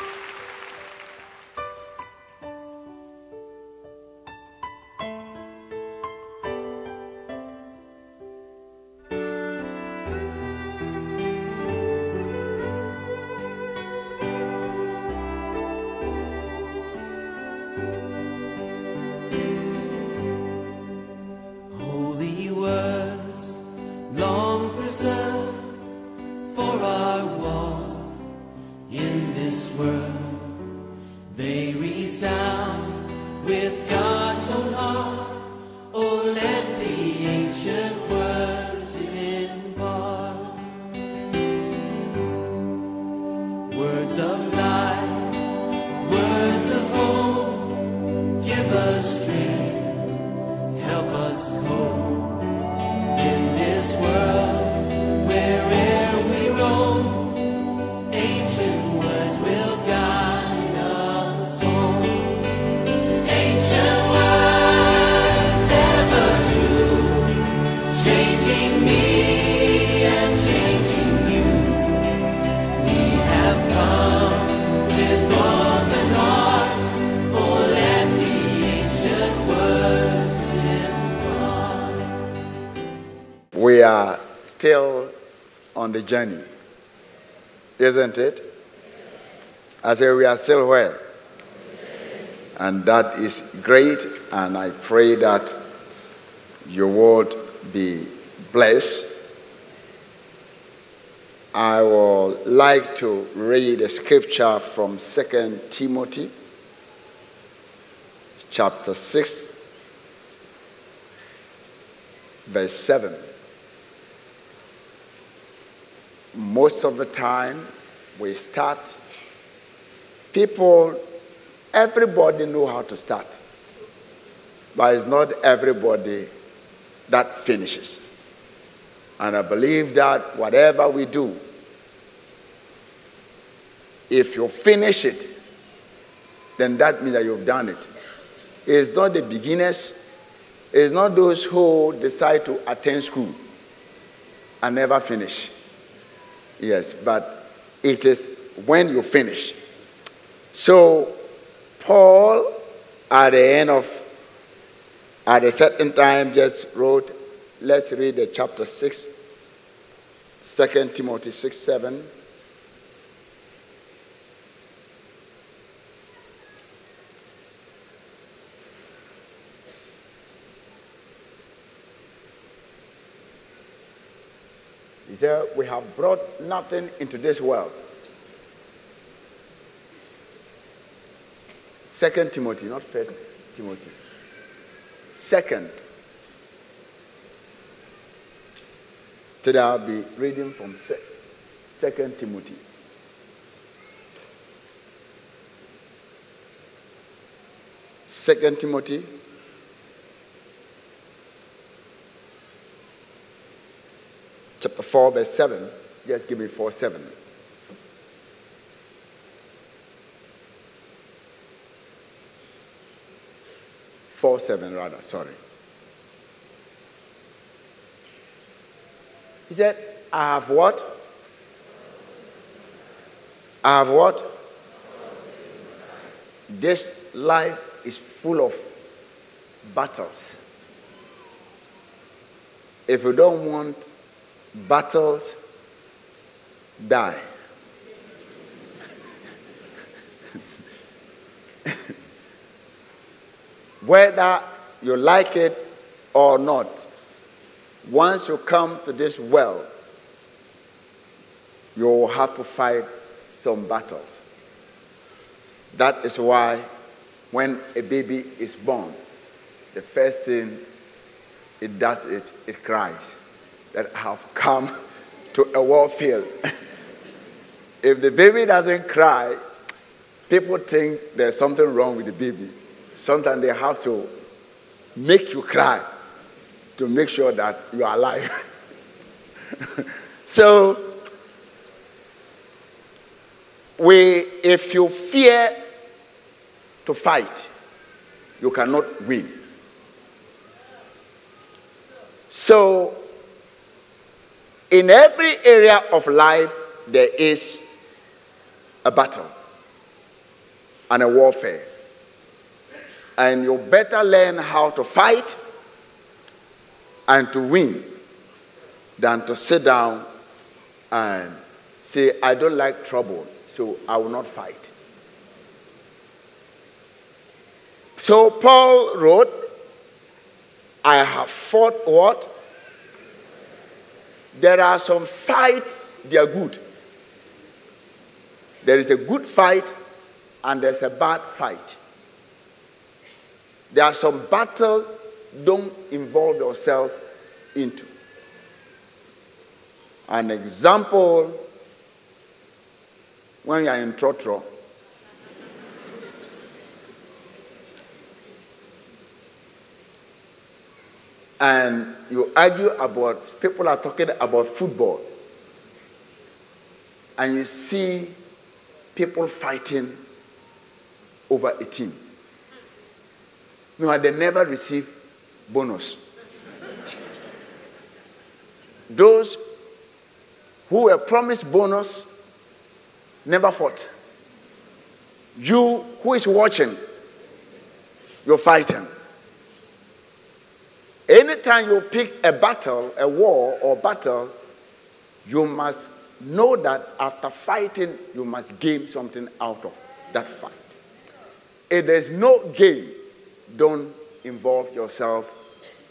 Holy journey, isn't it? I say we are still where? And that is great, and I pray that your word be blessed. I would like to read a scripture from 2 Timothy chapter 6, verse 7. Most of the time we start. People everybody know how to start but it's not everybody that finishes. And i believe that whatever we do if you finish it then that means that you've done it. It's not the beginners. It's not those who decide to attend school and never finish Yes, but it is when you finish. So, Paul, at the end of, at a certain time, just wrote, let's read the chapter 6, 2 Timothy 6 7. He said, We have brought nothing into this world. Second Timothy, not first Timothy. Second. Today I'll be reading from Se- Second Timothy. Second Timothy chapter 4, verse 7. Yes, give me 4 7. Four seven rather, sorry. He said, I have what? I have what? This life is full of battles. If you don't want battles die. Whether you like it or not, once you come to this world, you will have to fight some battles. That is why when a baby is born, the first thing it does is it cries that have come to a war field. if the baby doesn't cry, people think there's something wrong with the baby. Sometimes they have to make you cry to make sure that you are alive. so, we, if you fear to fight, you cannot win. So, in every area of life, there is a battle. and a warfare. And you better learn how to fight and to win than to sit down and say, I don't like trouble, so I will not fight. So Paul wrote, I have fought what? There are some fight, they are good. There is a good fight and there's a bad fight. There are some battle don't involve yourself into. An example when you are in Trotro. And you argue about, people are talking about football, and you see people fighting over a team. No, they never receive bonus. Those who were promised bonus never fought. You who is watching, you're fighting. Anytime you pick a battle, a war or battle, you must know that after fighting, you must gain something out of that fight. If there's no gain, don't involve yourself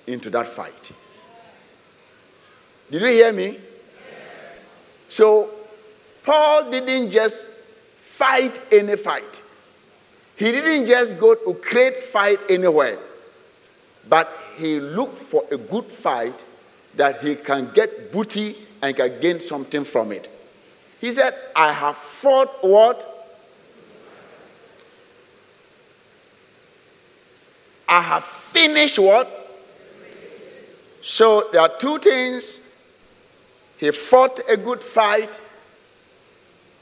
into that fight. Did you hear me? So, Paul didn't just fight any fight. He didn't just go to create fight anywhere, but he looked for a good fight that he can get booty and can gain something from it. He said, I have fought what? I have finished what? So there are two things. He fought a good fight.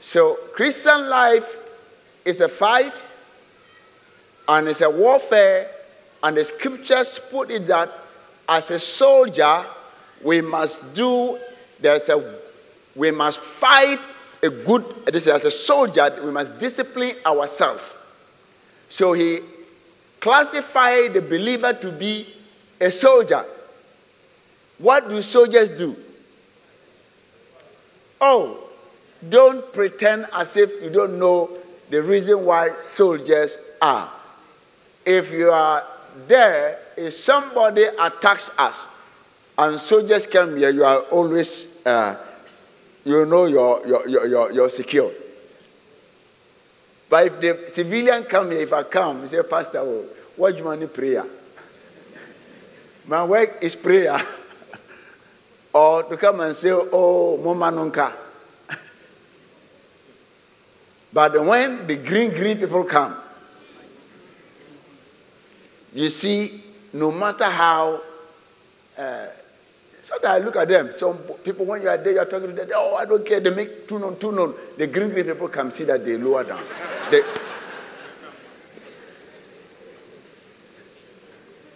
So Christian life is a fight and it's a warfare. And the scriptures put it that as a soldier, we must do, there's a, we must fight a good, this is as a soldier, we must discipline ourselves. So he classified the believer to be a soldier. What do soldiers do? Oh, don't pretend as if you don't know the reason why soldiers are. If you are there, if somebody attacks us and soldiers come here, you are always, uh, you know, you're, you're, you're, you're secure. But if the civilian come here, if I come, he say, Pastor, oh, what do you want prayer? My work is prayer. or to come and say, oh, Momanunka. but when the green, green people come, you see, no matter how, uh, so that I look at them. Some people, when you are there, you are talking to them, oh, I don't care, they make two known, two known. The green, green people come see that they lower down. They,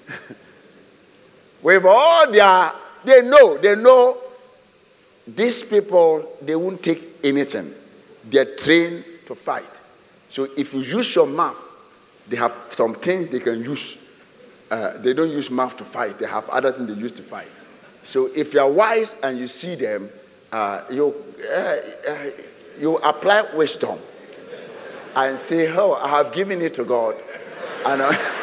with all their, they know, they know these people, they won't take anything. They're trained to fight. So if you use your mouth, they have some things they can use. Uh, they don't use mouth to fight, they have other things they use to fight. So if you're wise and you see them, uh, you, uh, uh you apply wisdom and say, Oh, I have given it to God. And uh,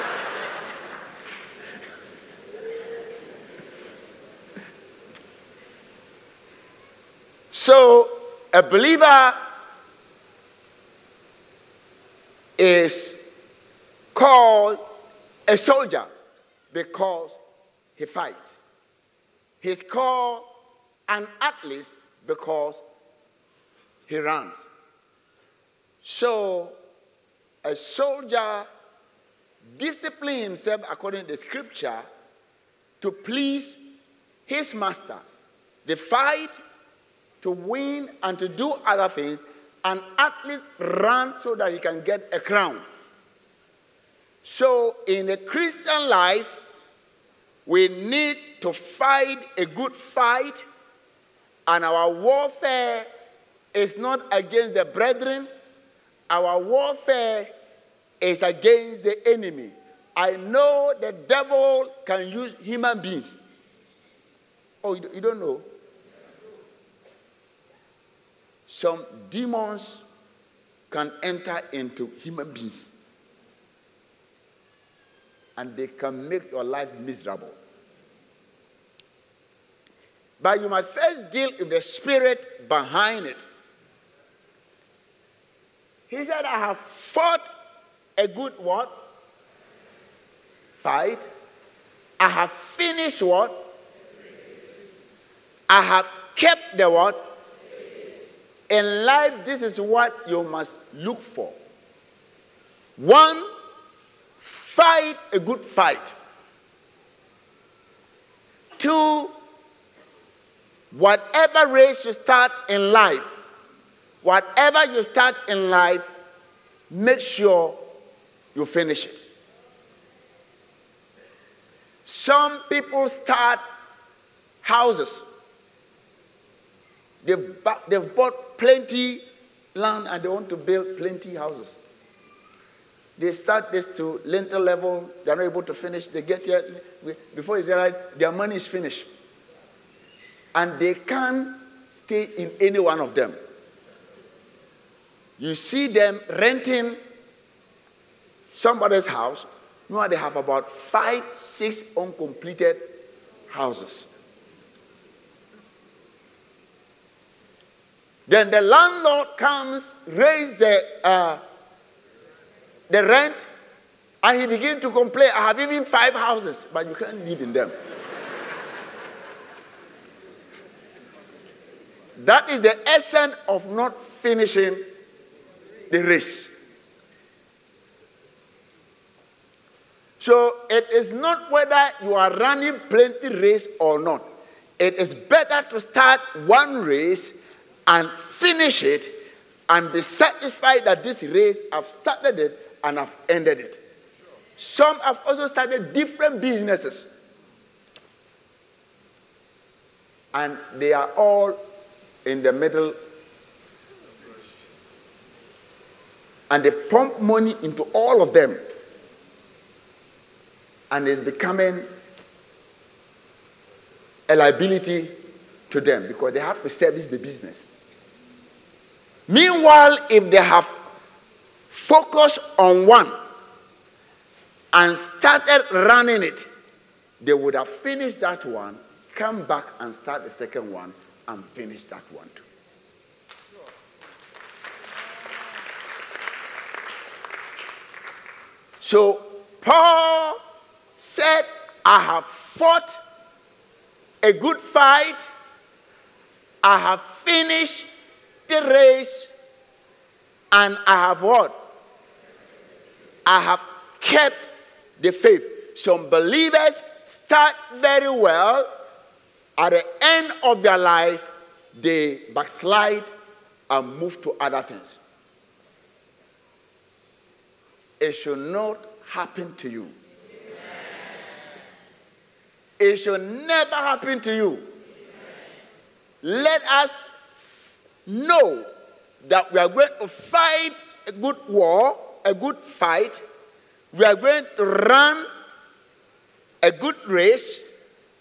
So, a believer is called a soldier because he fights. He's called an athlete because he runs. So, a soldier disciplines himself according to the scripture to please his master. They fight to win and to do other things, and at least run so that he can get a crown. So, in a Christian life, we need to fight a good fight, and our warfare is not against the brethren, our warfare is against the enemy. I know the devil can use human beings. Oh, you you don't know? Some demons can enter into human beings and they can make your life miserable. But you must first deal with the spirit behind it. He said, I have fought a good what? Fight. I have finished what? I have kept the what? In life, this is what you must look for. One, fight a good fight. Two, whatever race you start in life, whatever you start in life, make sure you finish it. Some people start houses. They've, they've bought plenty land and they want to build plenty houses. They start this to lintel level, they're not able to finish. They get here, before they arrive, their money is finished. And they can't stay in any one of them. You see them renting somebody's house. Now they have about five, six uncompleted houses. Then the landlord comes, raise the, uh, the rent, and he begins to complain. I have even five houses, but you can't live in them. that is the essence of not finishing the race. So it is not whether you are running plenty race or not. It is better to start one race and finish it and be satisfied that this race, I've started it and I've ended it. Some have also started different businesses. And they are all in the middle. And they pump money into all of them. And it's becoming a liability to them because they have to service the business. Meanwhile, if they have focused on one and started running it, they would have finished that one, come back and start the second one, and finish that one too. So Paul said, I have fought a good fight, I have finished the race, and I have what? I have kept the faith. Some believers start very well. At the end of their life, they backslide and move to other things. It should not happen to you. It should never happen to you. Let us know that we are going to fight a good war, a good fight. We are going to run a good race,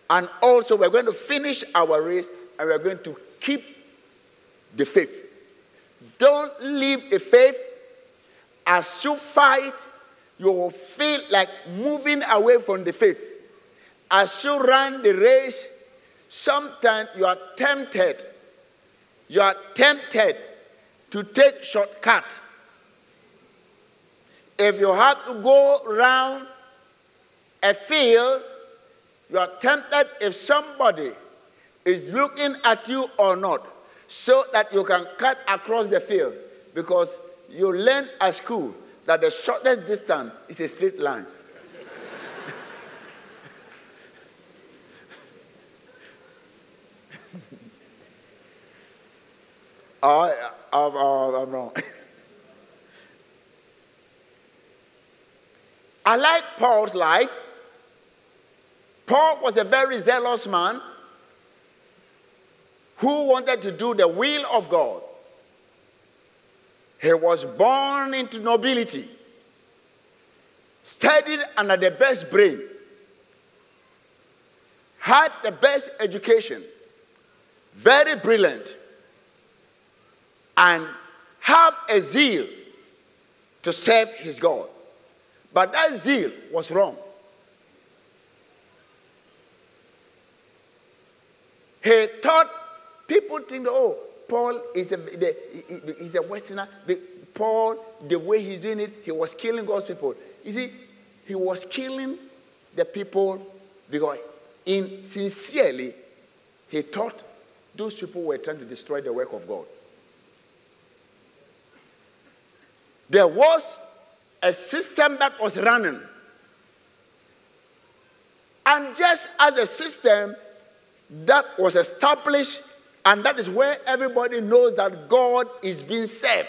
and also we're going to finish our race and we're going to keep the faith. Don't leave the faith. As you fight, you will feel like moving away from the faith. As you run the race, sometimes you are tempted. You are tempted to take shortcut. If you have to go around a field, you are tempted if somebody is looking at you or not, so that you can cut across the field. Because you learn at school that the shortest distance is a straight line. I, I'm, I'm wrong. I like Paul's life. Paul was a very zealous man who wanted to do the will of God. He was born into nobility. studied under the best brain, had the best education, very brilliant, and have a zeal to serve his God. But that zeal was wrong. He thought people think, oh, Paul is a, the, he's a Westerner. Paul, the way he's doing it, he was killing God's people. You see, he was killing the people because in sincerely he thought those people were trying to destroy the work of God. There was a system that was running. And just as a system that was established, and that is where everybody knows that God is being served.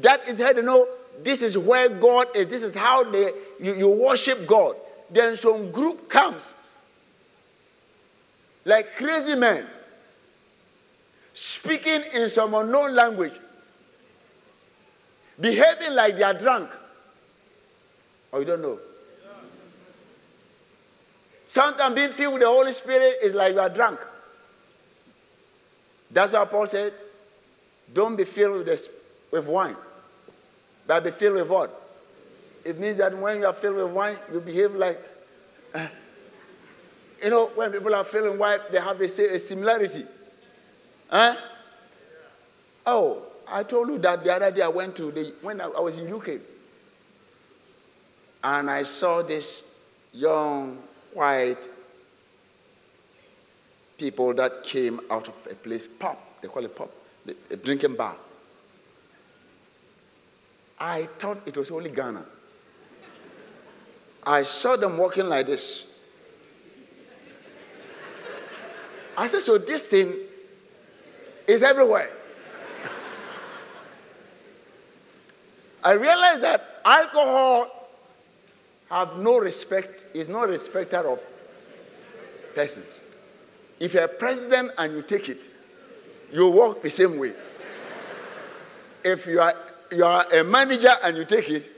That is how they know this is where God is, this is how they, you, you worship God. Then some group comes, like crazy men, speaking in some unknown language, behaving like they are drunk. Or you don't know. Sometimes being filled with the Holy Spirit is like you are drunk. That's why Paul said, don't be filled with, this, with wine, but be filled with what? It means that when you are filled with wine, you behave like, uh, you know, when people are with wine, they have a, a similarity. Huh? Oh, I told you that the other day I went to the when I, I was in UK, and I saw this young white people that came out of a place, pub, they call it pub, a drinking bar. I thought it was only Ghana. I saw them walking like this. I said, so this thing is everywhere. I realized that alcohol have no respect, is no respecter of persons. If you're a president and you take it, you walk the same way. if you are, you are a manager and you take it,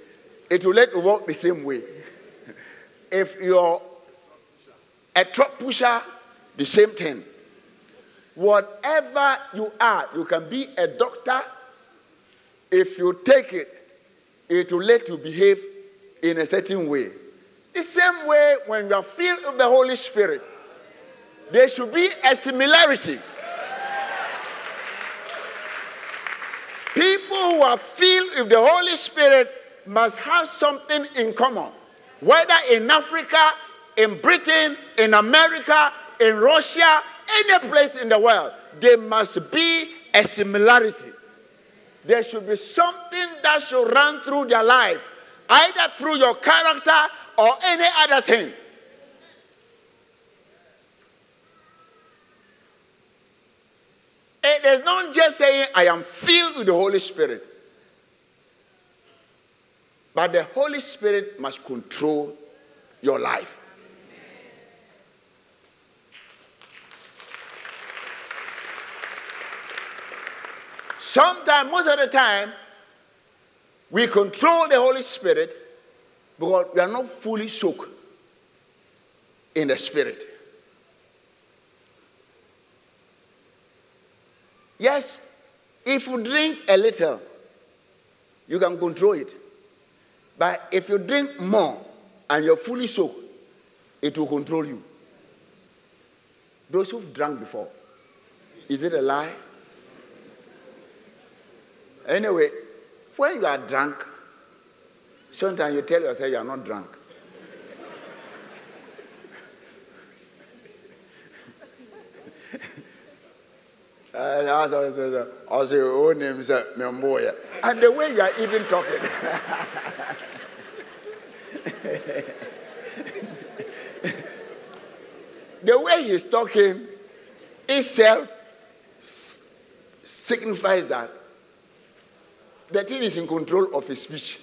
it will let you walk the same way. if you're a truck pusher, the same thing. Whatever you are, you can be a doctor. If you take it, it will let you behave in a certain way. The same way when you are filled with the Holy Spirit, there should be a similarity. People who are filled with the Holy Spirit must have something in common, whether in Africa, in Britain, in America, in Russia, any place in the world, there must be a similarity. There should be something that should run through their life, either through your character or any other thing. It is not just saying, I am filled with the Holy Spirit. But the Holy Spirit must control your life. Sometimes, most of the time, we control the Holy Spirit because we are not fully soaked in the Spirit. Yes, if you drink a little, you can control it. But if you drink more and you're fully soaked, it will control you. Those who've drunk before, is it a lie? Anyway, when you are drunk, sometimes you tell yourself you are not drunk. Uh, I say, oh, name is. And the way you are even talking. the way he's talking itself signifies that the thing is in control of his speech.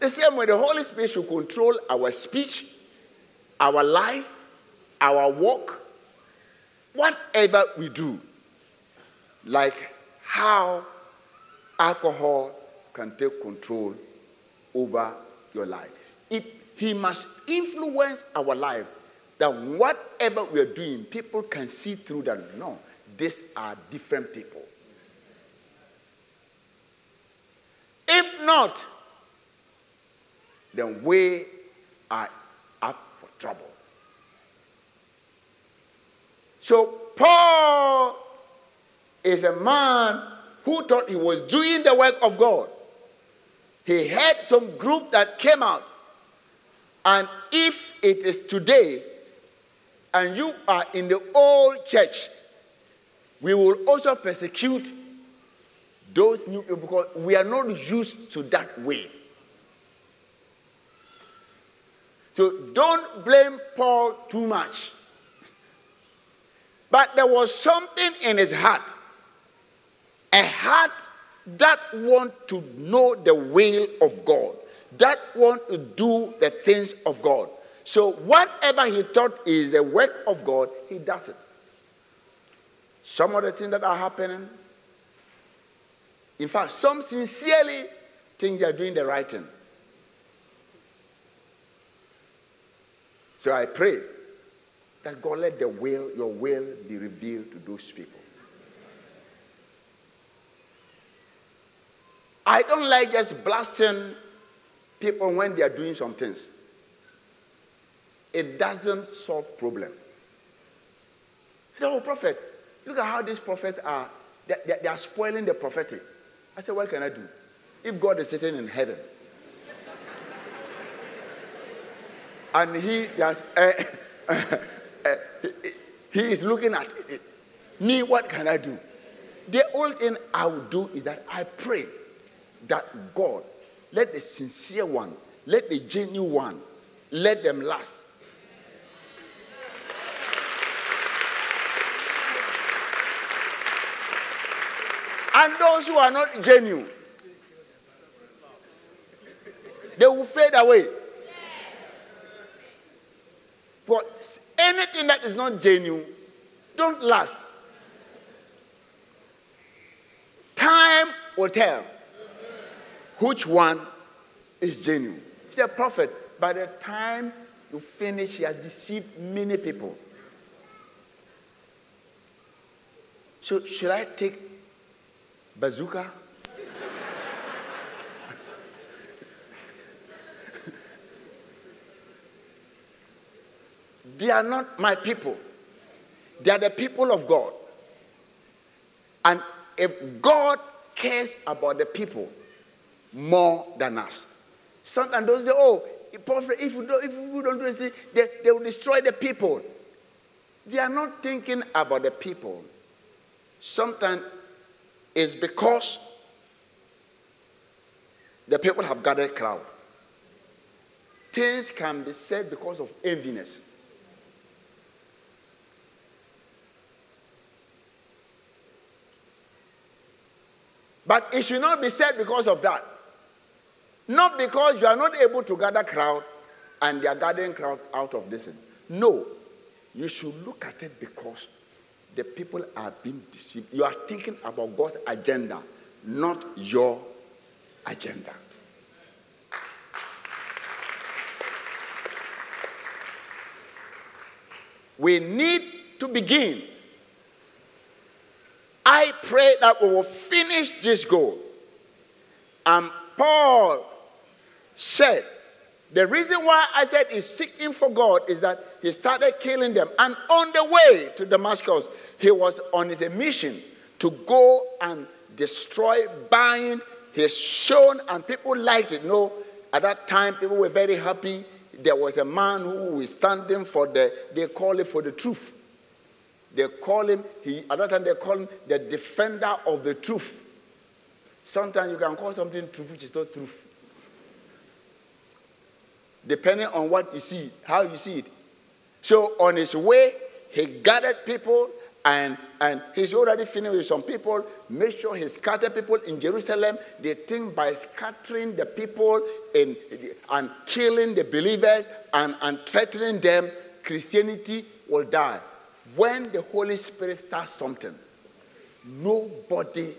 the same way the Holy Spirit should control our speech, our life, our walk, whatever we do like how alcohol can take control over your life. It, he must influence our life that whatever we are doing, people can see through that. No, these are different people. If not, then we are up for trouble. So Paul is a man who thought he was doing the work of God. He had some group that came out. And if it is today, and you are in the old church, we will also persecute those new people because we are not used to that way. So don't blame Paul too much. But there was something in his heart, a heart that want to know the will of God, that want to do the things of God. So whatever he thought is the work of God, he does it. Some of the things that are happening, in fact, some sincerely think they are doing the right thing. So I pray that God let the will, your will be revealed to those people. I don't like just blasting people when they are doing some things. It doesn't solve problem. So, oh, prophet, look at how these prophets are. They, they, they are spoiling the prophetic. I said, what can I do? If God is sitting in heaven, and he has, uh, uh, he, he is looking at it. Me, what can I do? The only thing I will do is that I pray that God, let the sincere one, let the genuine one, let them last. And those who are not genuine, they will fade away. But anything that is not genuine, don't last. Time will tell which one is genuine. He's a prophet. By the time you finish, he has deceived many people. So, should I take bazooka? They are not my people. They are the people of God. And if God cares about the people more than us, sometimes those say, oh, if you don't, if don't do this, they, they will destroy the people. They are not thinking about the people. Sometimes it's because the people have gathered crowd. Things can be said because of enviness. But it should not be said because of that. Not because you are not able to gather crowd and they are gathering crowd out of this. No. You should look at it because the people are being deceived. You are thinking about God's agenda, not your agenda. We need to begin I pray that we will finish this goal. And Paul said, the reason why I said he's seeking for God is that he started killing them. And on the way to Damascus, he was on his mission to go and destroy, bind. He's shown, and people liked it. No, at that time, people were very happy. There was a man who was standing for the, they call it for the truth. They call him, he, at that time they call him the defender of the truth. Sometimes you can call something truth which is not truth. Depending on what you see, how you see it. So on his way, he gathered people and, and he's already finished with some people. Make sure he scattered people in Jerusalem. They think by scattering the people in, and killing the believers and, and threatening them, Christianity will die when the Holy Spirit starts something, nobody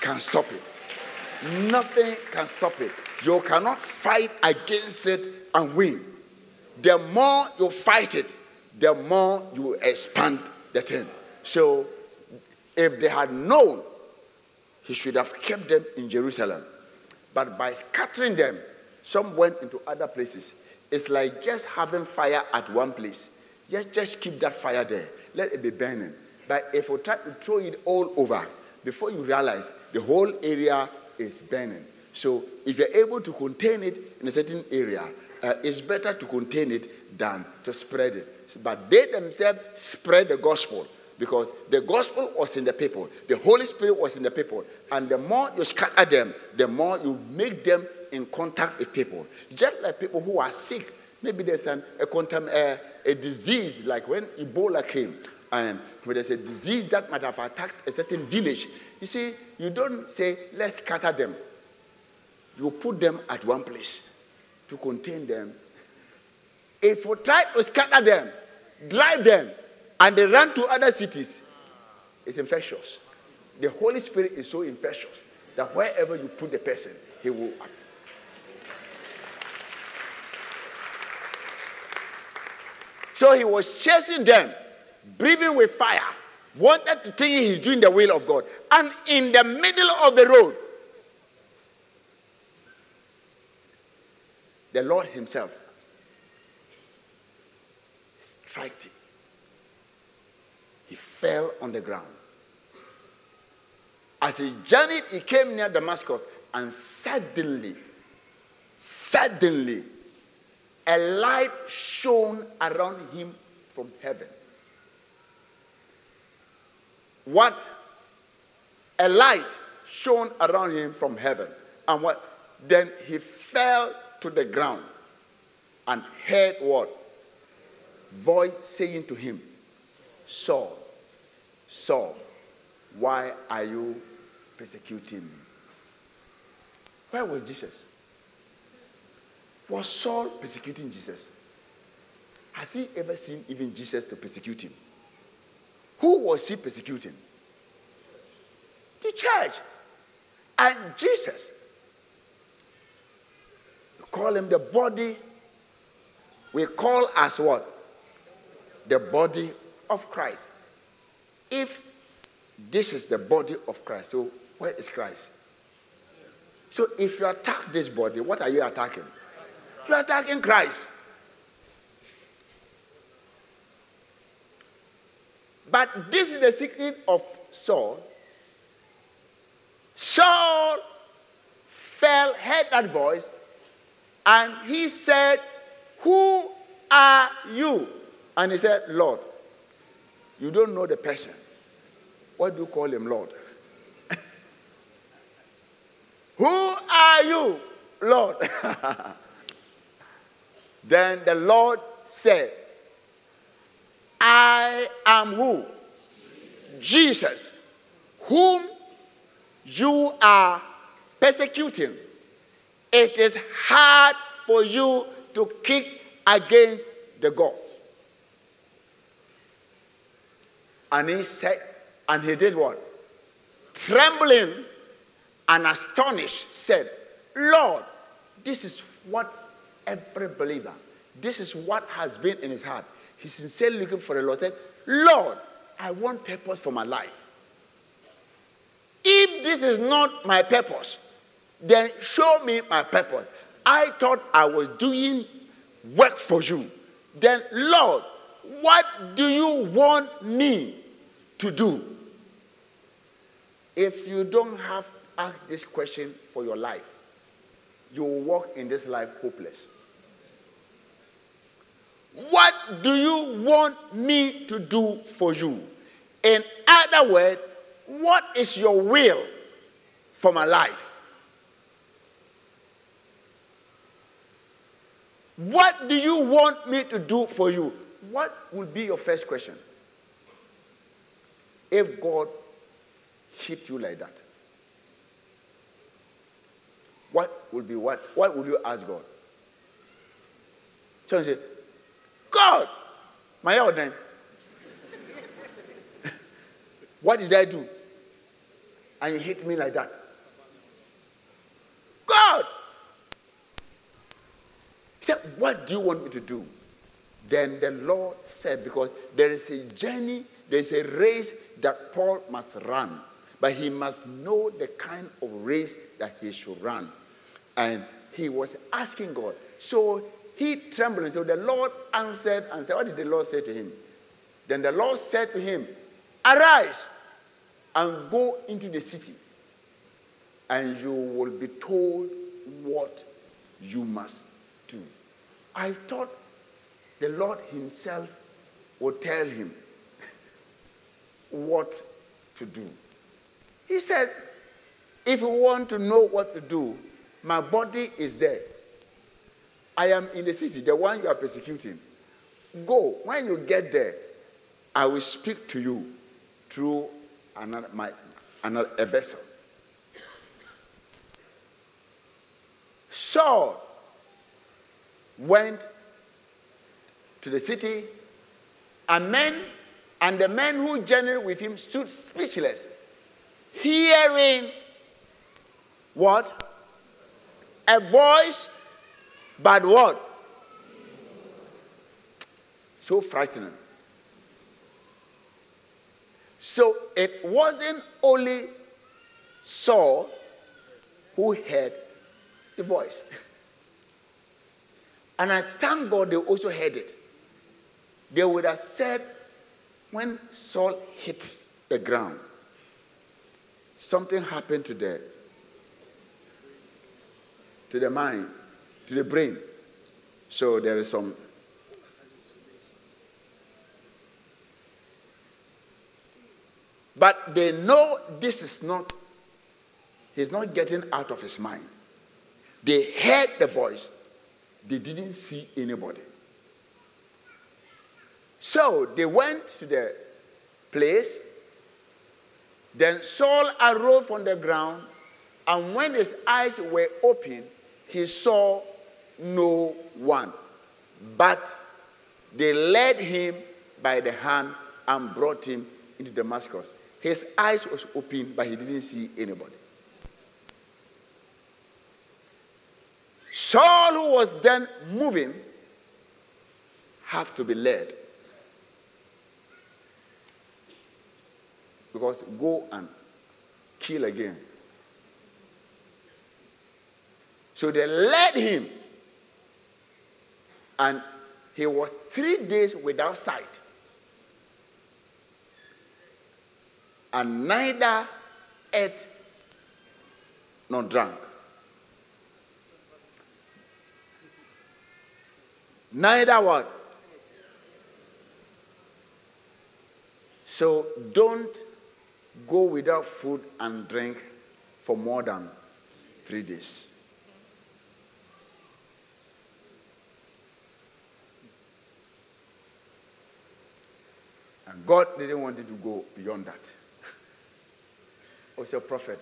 can stop it. Nothing can stop it. You cannot fight against it and win. The more you fight it, the more you expand the thing. So, if they had known, he should have kept them in Jerusalem. But by scattering them, some went into other places. It's like just having fire at one place. Just, just keep that fire there. Let it be burning. But if you try to throw it all over, before you realize the whole area is burning. So if you're able to contain it in a certain area, uh, it's better to contain it than to spread it. But they themselves spread the gospel because the gospel was in the people, the Holy Spirit was in the people. And the more you scatter them, the more you make them in contact with people. Just like people who are sick, maybe there's an, a, contam- uh, a disease, like when Ebola came, and um, when there's a disease that might have attacked a certain village, you see, you don't say, let's scatter them. You put them at one place to contain them. If you try to scatter them, drive them, and they run to other cities, it's infectious. The Holy Spirit is so infectious that wherever you put the person, he will. So he was chasing them, breathing with fire, wanted to think he's doing the will of God. And in the middle of the road, the Lord Himself struck him he fell on the ground. As he journeyed, he came near Damascus, and suddenly, suddenly, a light shone around him from heaven. What? A light shone around him from heaven. And what? Then he fell to the ground and heard what? Voice saying to him, Saul, Saul, why are you persecuting me? Where was Jesus? Was Saul persecuting Jesus? Has he ever seen even Jesus to persecute him? Who was he persecuting? The church. And Jesus. Call him the body. We call as what? The body of Christ. If this is the body of Christ, so where is Christ? So if you attack this body, what are you attacking? You're attacking Christ. But this is the secret of Saul. Saul fell, heard that voice, and he said, Who are you? And he said, Lord. You don't know the person. What do you call him, Lord? Who are you, Lord? then the Lord said, I am who? Jesus, whom you are persecuting. It is hard for you to kick against the goads. And he said, and he did what? Trembling and astonished, said, Lord, this is what every believer, this is what has been in his heart. He's sincerely looking for the Lord. Said, Lord, I want purpose for my life. If this is not my purpose, then show me my purpose. I thought I was doing work for you. Then, Lord, what do you want me to do? If you don't have asked this question for your life, you will walk in this life hopeless. What do you want me to do for you? In other words, what is your will for my life? What do you want me to do for you? What will be your first question? If God hit you like that, what will be what? What will you ask God? So you say, God, my own what did I do? And you hit me like that. Said, What do you want me to do? Then the Lord said, Because there is a journey, there's a race that Paul must run, but he must know the kind of race that he should run. And he was asking God. So he trembled. So the Lord answered and said, What did the Lord say to him? Then the Lord said to him, Arise and go into the city, and you will be told what you must. I thought the Lord Himself would tell him what to do. He said, If you want to know what to do, my body is there. I am in the city, the one you are persecuting. Go. When you get there, I will speak to you through another, my, another a vessel. Saul went to the city, and men and the men who journeyed with him stood speechless, hearing what? A voice, but what? So frightening. So it wasn't only Saul who heard the voice. And I thank God they also heard it. They would have said, when Saul hit the ground, something happened to the to the mind, to the brain. So there is some But they know this is not, he's not getting out of his mind. They heard the voice, they didn't see anybody. So they went to the place. Then Saul arose from the ground, and when his eyes were open, he saw no one. But they led him by the hand and brought him into Damascus. His eyes was open, but he didn't see anybody. Saul, who was then moving, have to be led. Because go and kill again. So they led him. And he was three days without sight. and neither ate nor drank. Neither what? So don't go without food and drink for more than three days. And God didn't want you to go beyond that oh, Also, your prophet.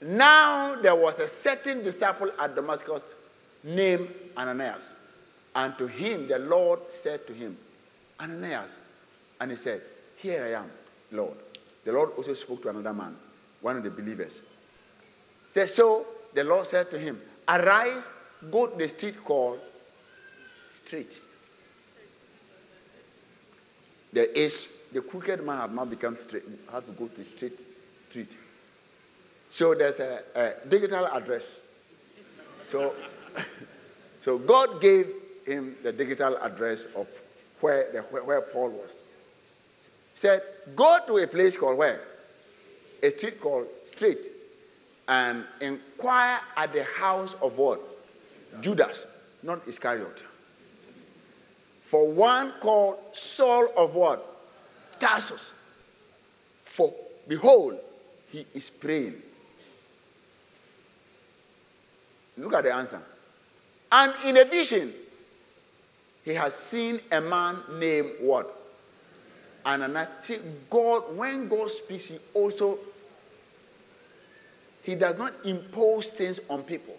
Now there was a certain disciple at Damascus named Ananias. And to him the Lord said to him, Ananias. And he said, Here I am, Lord. The Lord also spoke to another man, one of the believers. Said, so the Lord said to him, Arise, go to the street called Straight. There is the crooked man have now become straight, has to go to straight street. So there's a, a digital address. So, so God gave him the digital address of where, the, where, Paul was. He said, Go to a place called where? A street called Straight and inquire at the house of what? Judas, not Iscariot. For one called Saul of what? Tarsus. For behold, he is praying. Look at the answer. And in a vision, he has seen a man named what? Ananias. See, God, when God speaks, he also he does not impose things on people.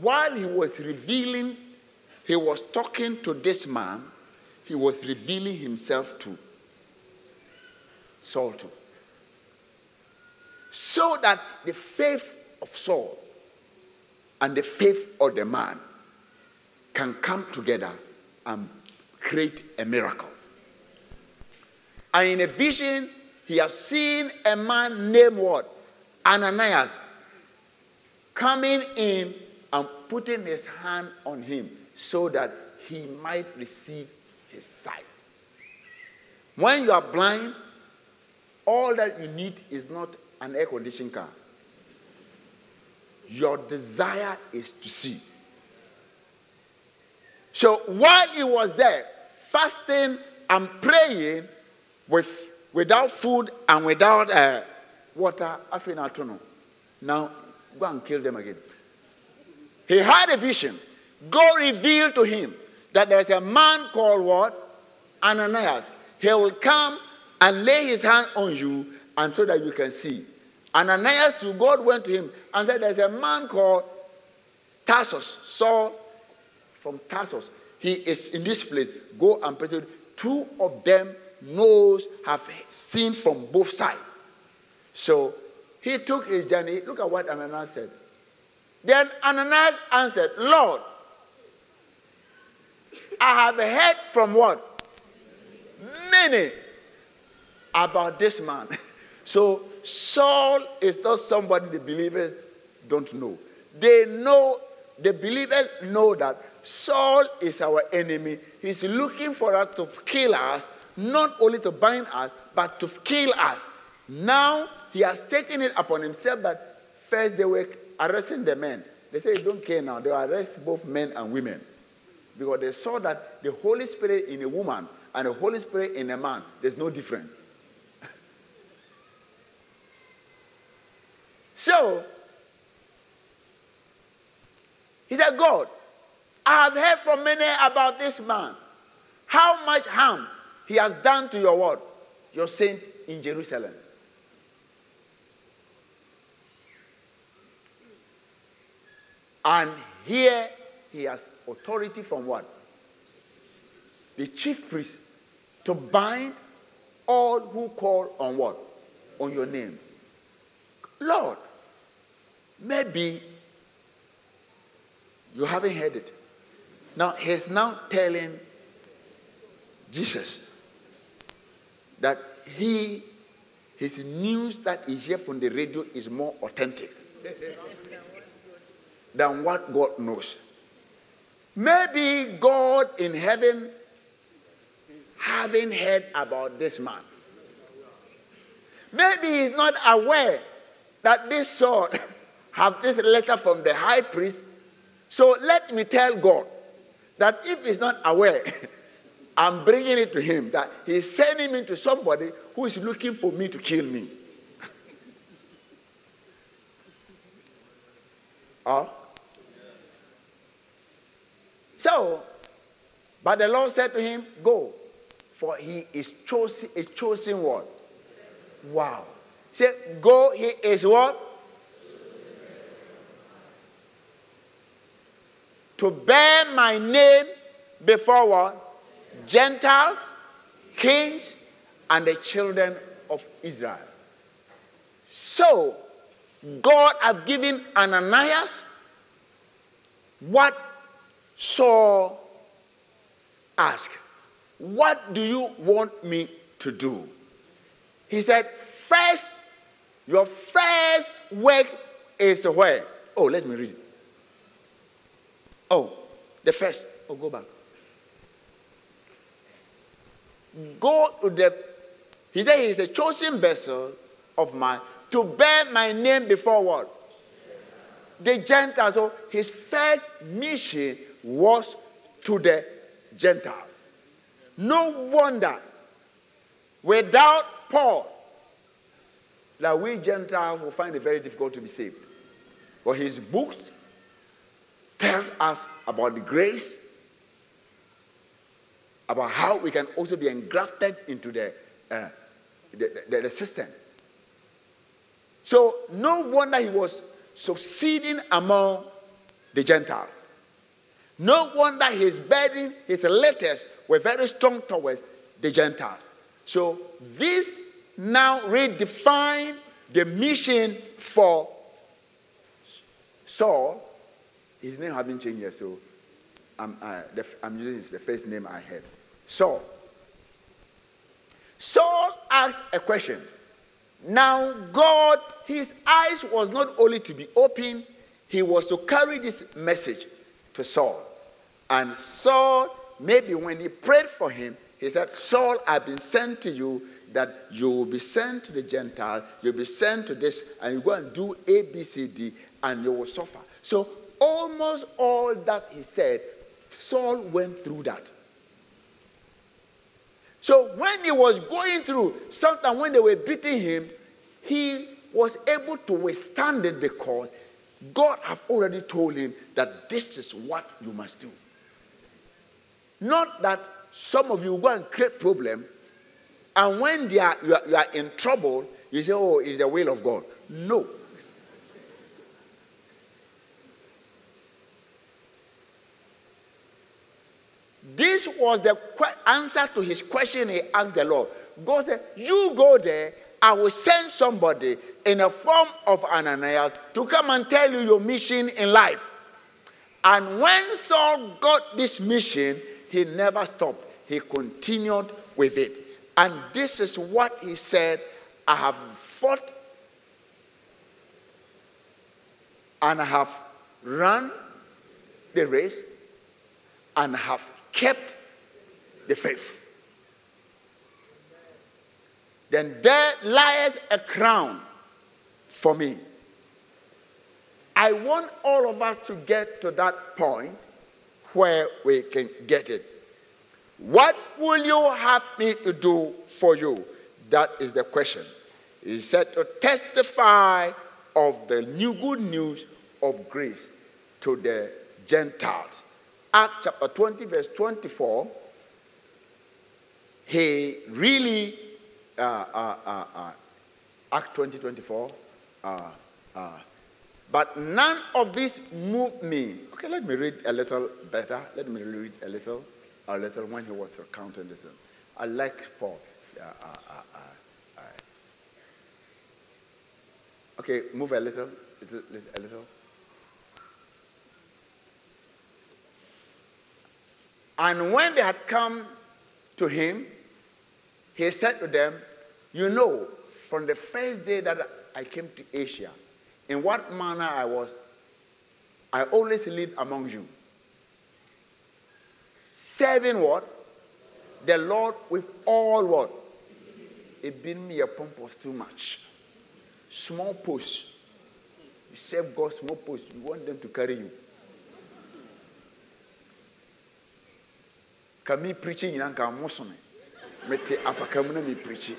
While he was revealing, he was talking to this man, he was revealing himself to Saul too so that the faith of Saul and the faith of the man can come together and create a miracle. And in a vision, he has seen a man named what? Ananias coming in and putting his hand on him so that he might receive his sight. When you are blind, all that you need is not an air conditioned car. Your desire is to see. So while he was there, fasting and praying with, without food and without uh, water, now go and kill them again. He had a vision. God revealed to him that there's a man called what? Ananias. He will come and lay his hand on you and so that you can see. Ananias, to God went to him and said, There's a man called Tarsus, Saul from Tarsus. He is in this place. Go and pray. Two of them knows, have seen from both sides. So he took his journey. Look at what Ananias said. Then Ananias answered, Lord, I have heard from what? Many about this man. So Saul is not somebody the believers don't know. They know, the believers know that Saul is our enemy. He's looking for us to kill us, not only to bind us, but to kill us. Now he has taken it upon himself that first they were arresting the men. They say, don't care now. They arrest both men and women. Because they saw that the Holy Spirit in a woman and the Holy Spirit in a man, there's no difference. so, he said, God, I have heard from many about this man. How much harm he has done to your word, your saint in Jerusalem. And here he has authority from what? The chief priest to bind all who call on what? On your name. Lord, maybe you haven't heard it. Now he's now telling Jesus that he his news that he hears from the radio is more authentic than what God knows. Maybe God in heaven haven't heard about this man. Maybe he's not aware that this Saul have this letter from the high priest. So let me tell God that if he's not aware, I'm bringing it to him that he's sending me to somebody who is looking for me to kill me. oh? So, but the Lord said to him, Go, for he is chosen, a chosen one. Wow. Say, Go, he is what? To bear my name before what? Gentiles, kings, and the children of Israel. So, God have given Ananias what Saul asked, What do you want me to do? He said, First, your first work is where? Oh, let me read it. Oh, the first. Oh, go back. Go to the, he said he is a chosen vessel of mine to bear my name before what? The Gentiles. So his first mission was to the Gentiles. No wonder without Paul that we Gentiles will find it very difficult to be saved. But his book tells us about the grace, about how we can also be engrafted into the, uh, the, the, the system. So, no wonder he was succeeding among the Gentiles. No wonder his burden, his letters were very strong towards the Gentiles. So this now redefine the mission for Saul his name haven't changed yet, so I'm, the, I'm using the first name I had. Saul. Saul asked a question. Now, God, his eyes was not only to be open, he was to carry this message to Saul. And Saul, maybe when he prayed for him, he said, Saul, I've been sent to you that you will be sent to the Gentile, you'll be sent to this, and you go and do A, B, C, D, and you will suffer. So almost all that he said, Saul went through that. So when he was going through, sometimes when they were beating him, he was able to withstand it because God have already told him that this is what you must do. Not that some of you go and create problem, and when they are, you, are, you are in trouble, you say, oh, it's the will of God. No. This was the answer to his question he asked the Lord. God said, You go there, I will send somebody in the form of Ananias to come and tell you your mission in life. And when Saul got this mission, he never stopped. He continued with it. And this is what he said I have fought and I have run the race and have kept the faith. Then there lies a crown for me. I want all of us to get to that point where we can get it. What will you have me to do for you? That is the question. He said to testify of the new good news of grace to the Gentiles. Acts chapter 20, verse 24, he really, uh, uh, uh, uh Act 20, 24, uh, uh, but none of this moved me. Okay, let me read a little better. Let me read a little, a little when he was recounting this. I like Paul. okay, move a little, little, a little. And when they had come to him, he said to them, You know, from the first day that I came to Asia, in what manner I was, I always lived among you. Serving what? The Lord with all what? It been me a pump was too much. Small post. You serve God small post. You want them to carry you. Ka preaching nyina nka mo so me mete apaka mu na me preaching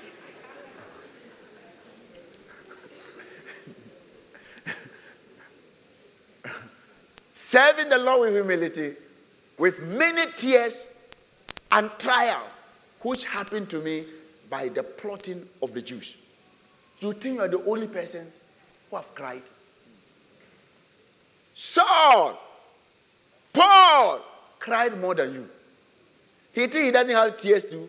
serving the Lord with humility, with many tears and trials, which happened to me by the plotting of the Jews. You think you are the only person who have cried? Saul, Paul cried more than you. He think he doesn't have tears too.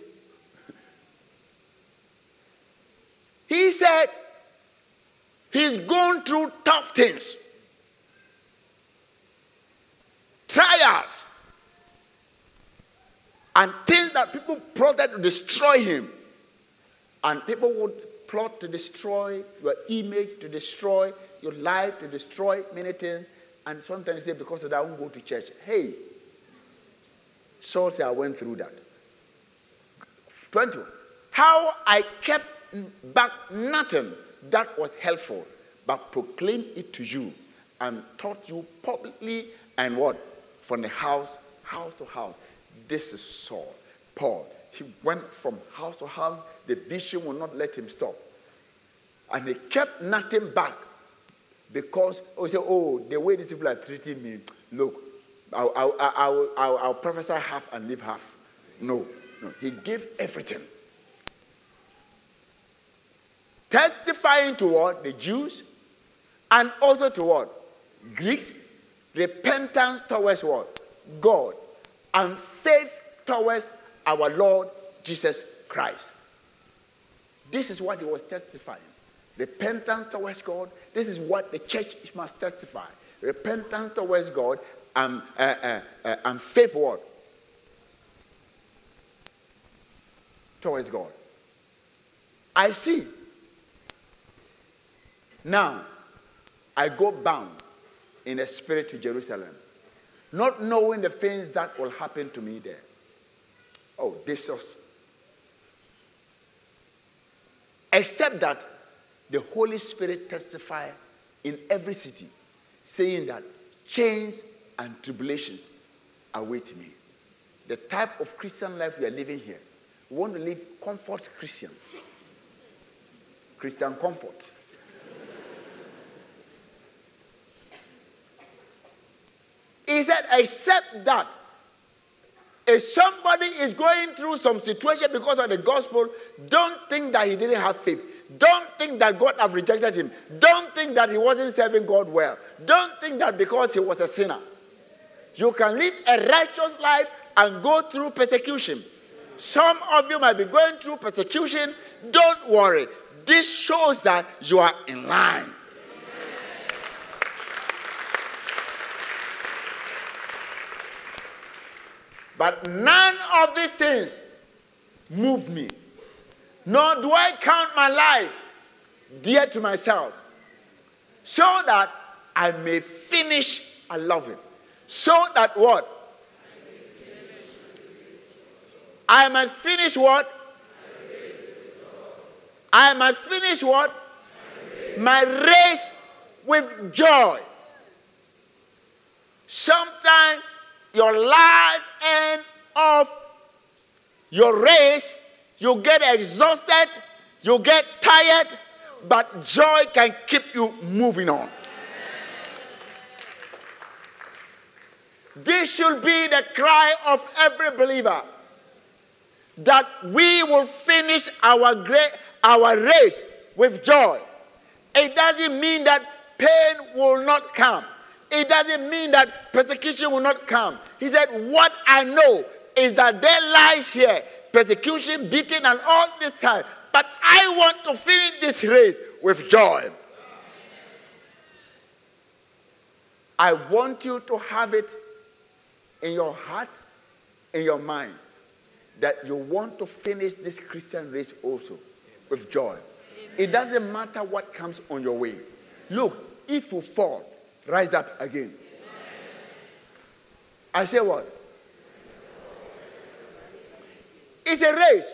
he said he's gone through tough things, trials, and things that people plotted to destroy him. And people would plot to destroy your image, to destroy your life, to destroy many things. And sometimes say, because of that, I won't go to church. Hey, Saul said, I went through that. 20. How I kept back nothing that was helpful, but proclaimed it to you and taught you publicly and what? From the house, house to house. This is Saul. Paul. He went from house to house. The vision will not let him stop. And he kept nothing back because, oh, say, oh, the way these people are treating me, look, I'll, I'll, I'll, I'll, prophesy half and leave half. No, no. He gave everything. Testifying toward? The Jews and also toward? Greeks. Repentance towards what? God. And faith towards our Lord Jesus Christ. This is what he was testifying. Repentance towards God. This is what the church must testify repentance towards God, and, uh, uh, uh, faith what? Towards God. I see. Now, I go bound in the spirit to Jerusalem, not knowing the things that will happen to me there. Oh, this was. Except that the Holy Spirit testify in every city, saying that chains and tribulations await me. The type of Christian life we are living here, we want to live comfort Christian. Christian comfort. he said, except that if somebody is going through some situation because of the gospel, don't think that he didn't have faith. Don't think that God have rejected him. Don't think that he wasn't serving God well. Don't think that because he was a sinner. You can live a righteous life and go through persecution. Some of you might be going through persecution. Don't worry. This shows that you are in line. But none of these things move me. Nor do I count my life dear to myself, so that I may finish a loving. So that what? I must finish what? I must finish what? My race with joy. Sometimes your last end of your race, you get exhausted, you get tired, but joy can keep you moving on. This should be the cry of every believer that we will finish our, great, our race with joy. It doesn't mean that pain will not come. It doesn't mean that persecution will not come. He said, What I know is that there lies here persecution, beating, and all this time. But I want to finish this race with joy. I want you to have it in your heart, in your mind, that you want to finish this Christian race also with joy. It doesn't matter what comes on your way. Look, if you fall, rise up again. I say what? It's a race.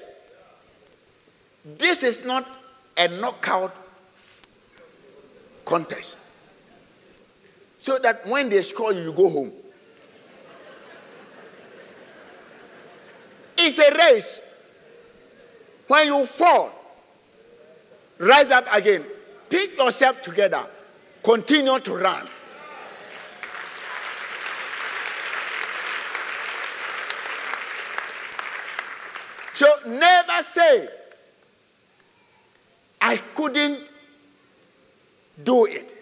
This is not a knockout contest. So that when they score you, you go home. It's a race. When you fall, rise up again. Pick yourself together. Continue to run. So never say, I couldn't do it.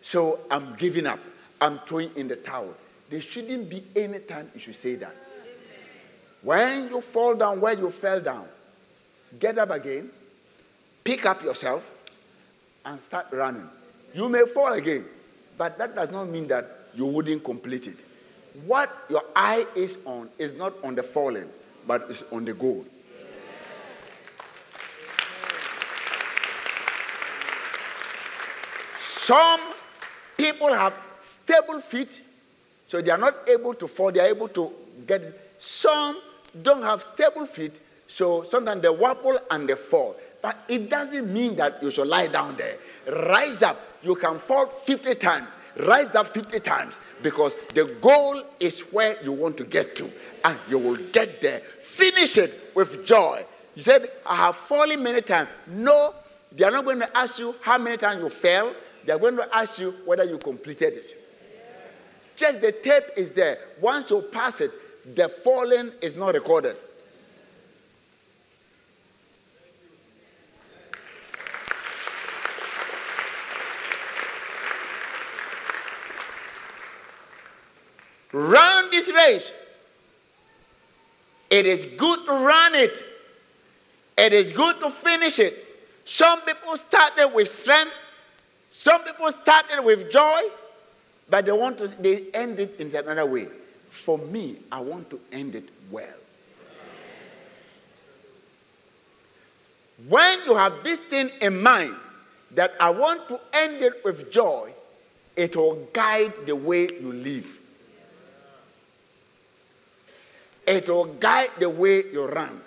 So I'm giving up. I'm throwing in the towel. There shouldn't be any time you should say that. When you fall down where you fell down, get up again, pick up yourself, and start running. You may fall again, but that does not mean that you wouldn't complete it. What your eye is on is not on the falling, but it's on the goal. Some people have stable feet, so they are not able to fall, they are able to get. Some don't have stable feet, so sometimes they wobble and they fall. But it doesn't mean that you should lie down there. Rise up. You can fall 50 times. Rise up 50 times because the goal is where you want to get to, and you will get there. Finish it with joy. He said, I have fallen many times. No, they are not going to ask you how many times you fell. They are going to ask you whether you completed it. Just the tape is there. Once you pass it, the falling is not recorded. Run this race. It is good to run it. It is good to finish it. Some people started with strength. Some people started with joy. But they want to, they end it in another way. For me, I want to end it well. When you have this thing in mind, that I want to end it with joy, it will guide the way you live. It will guide the way you run.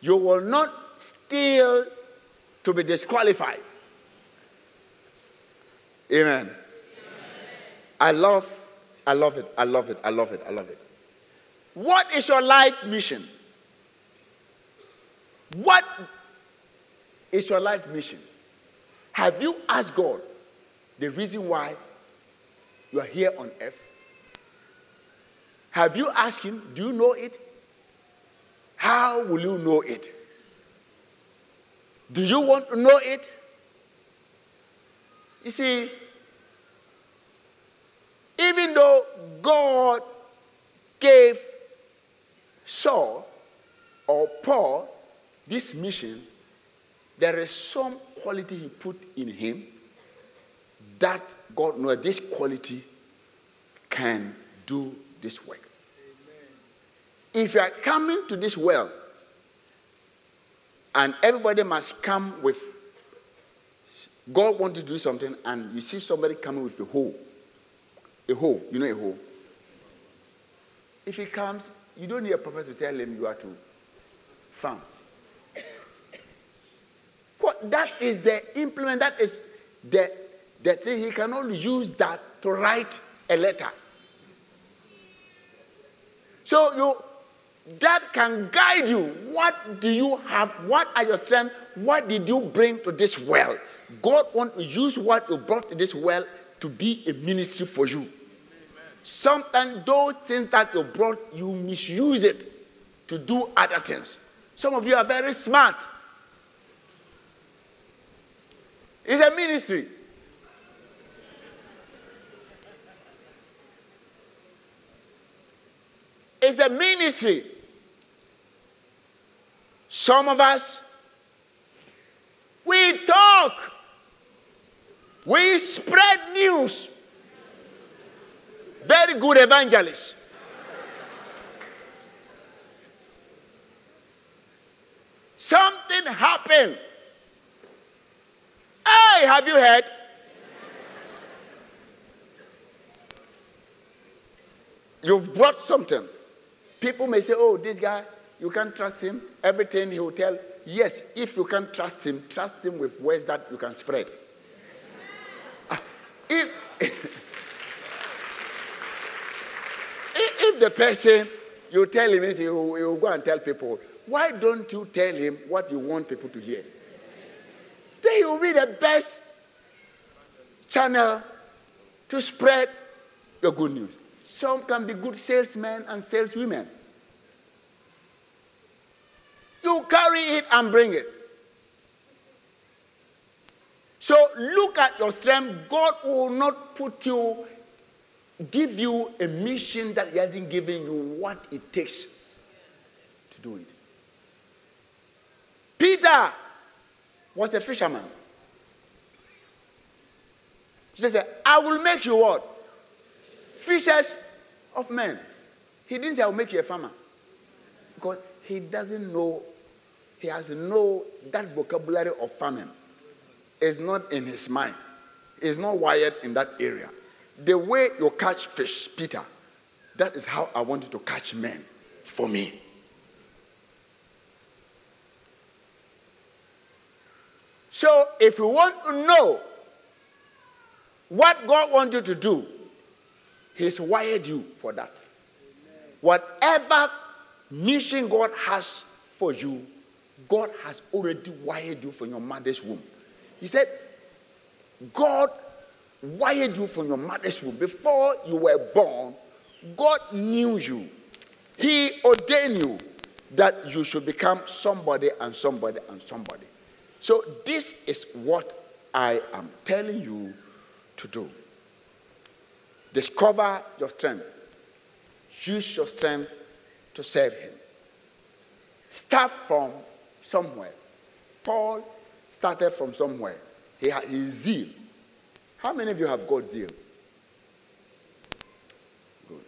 You will not steal to be disqualified. Amen. Amen. I love, I love it, I love it, I love it, I love it. What is your life mission? What is your life mission? Have you asked God the reason why you are here on earth? Have you asked Him, do you know it? How will you know it? Do you want to know it? You see, even though God gave Saul or Paul this mission, there is some quality he put in him that God knows this quality can do this work. Amen. If you are coming to this well, and everybody must come with God wants to do something, and you see somebody coming with a hole, A hole, you know a hoe. If he comes, you don't need a prophet to tell him you are to farm. That is the implement, that is the, the thing. He can only use that to write a letter. So you that can guide you. What do you have? What are your strengths? What did you bring to this well? God wants to use what you brought to this well to be a ministry for you. Sometimes those things that you brought, you misuse it to do other things. Some of you are very smart. It's a ministry. It's a ministry. Some of us, we talk, we spread news. Very good evangelists. Something happened Hey, have you heard? You've brought something. People may say, oh, this guy, you can't trust him. Everything he will tell. Yes, if you can't trust him, trust him with words that you can spread. Ah, if, the person, you tell him, he will, oh, he will go and tell people, why don't you tell him what you want people to hear? Then They will be the best channel to spread your good news. Some can be good salesmen and saleswomen. You carry it and bring it. So look at your strength. God will not put you, give you a mission that He hasn't given you what it takes to do it. Peter was a fisherman. He said, I will make you what? Fishers of men. He didn't say, I will make you a farmer. Because he doesn't know, he has no, that vocabulary of farming is not in his mind. It's not wired in that area. The way you catch fish, Peter, that is how I want you to catch men for me. So if you want to know what God wants you to do, He's wired you for that. Amen. Whatever mission God has for you, God has already wired you from your mother's womb. He said, God wired you from your mother's womb. Before you were born, God knew you. He ordained you that you should become somebody and somebody and somebody. So, this is what I am telling you to do. Discover your strength, use your strength to serve Him. Start from somewhere. Paul started from somewhere. He had his zeal How many of you have God's zeal? Good.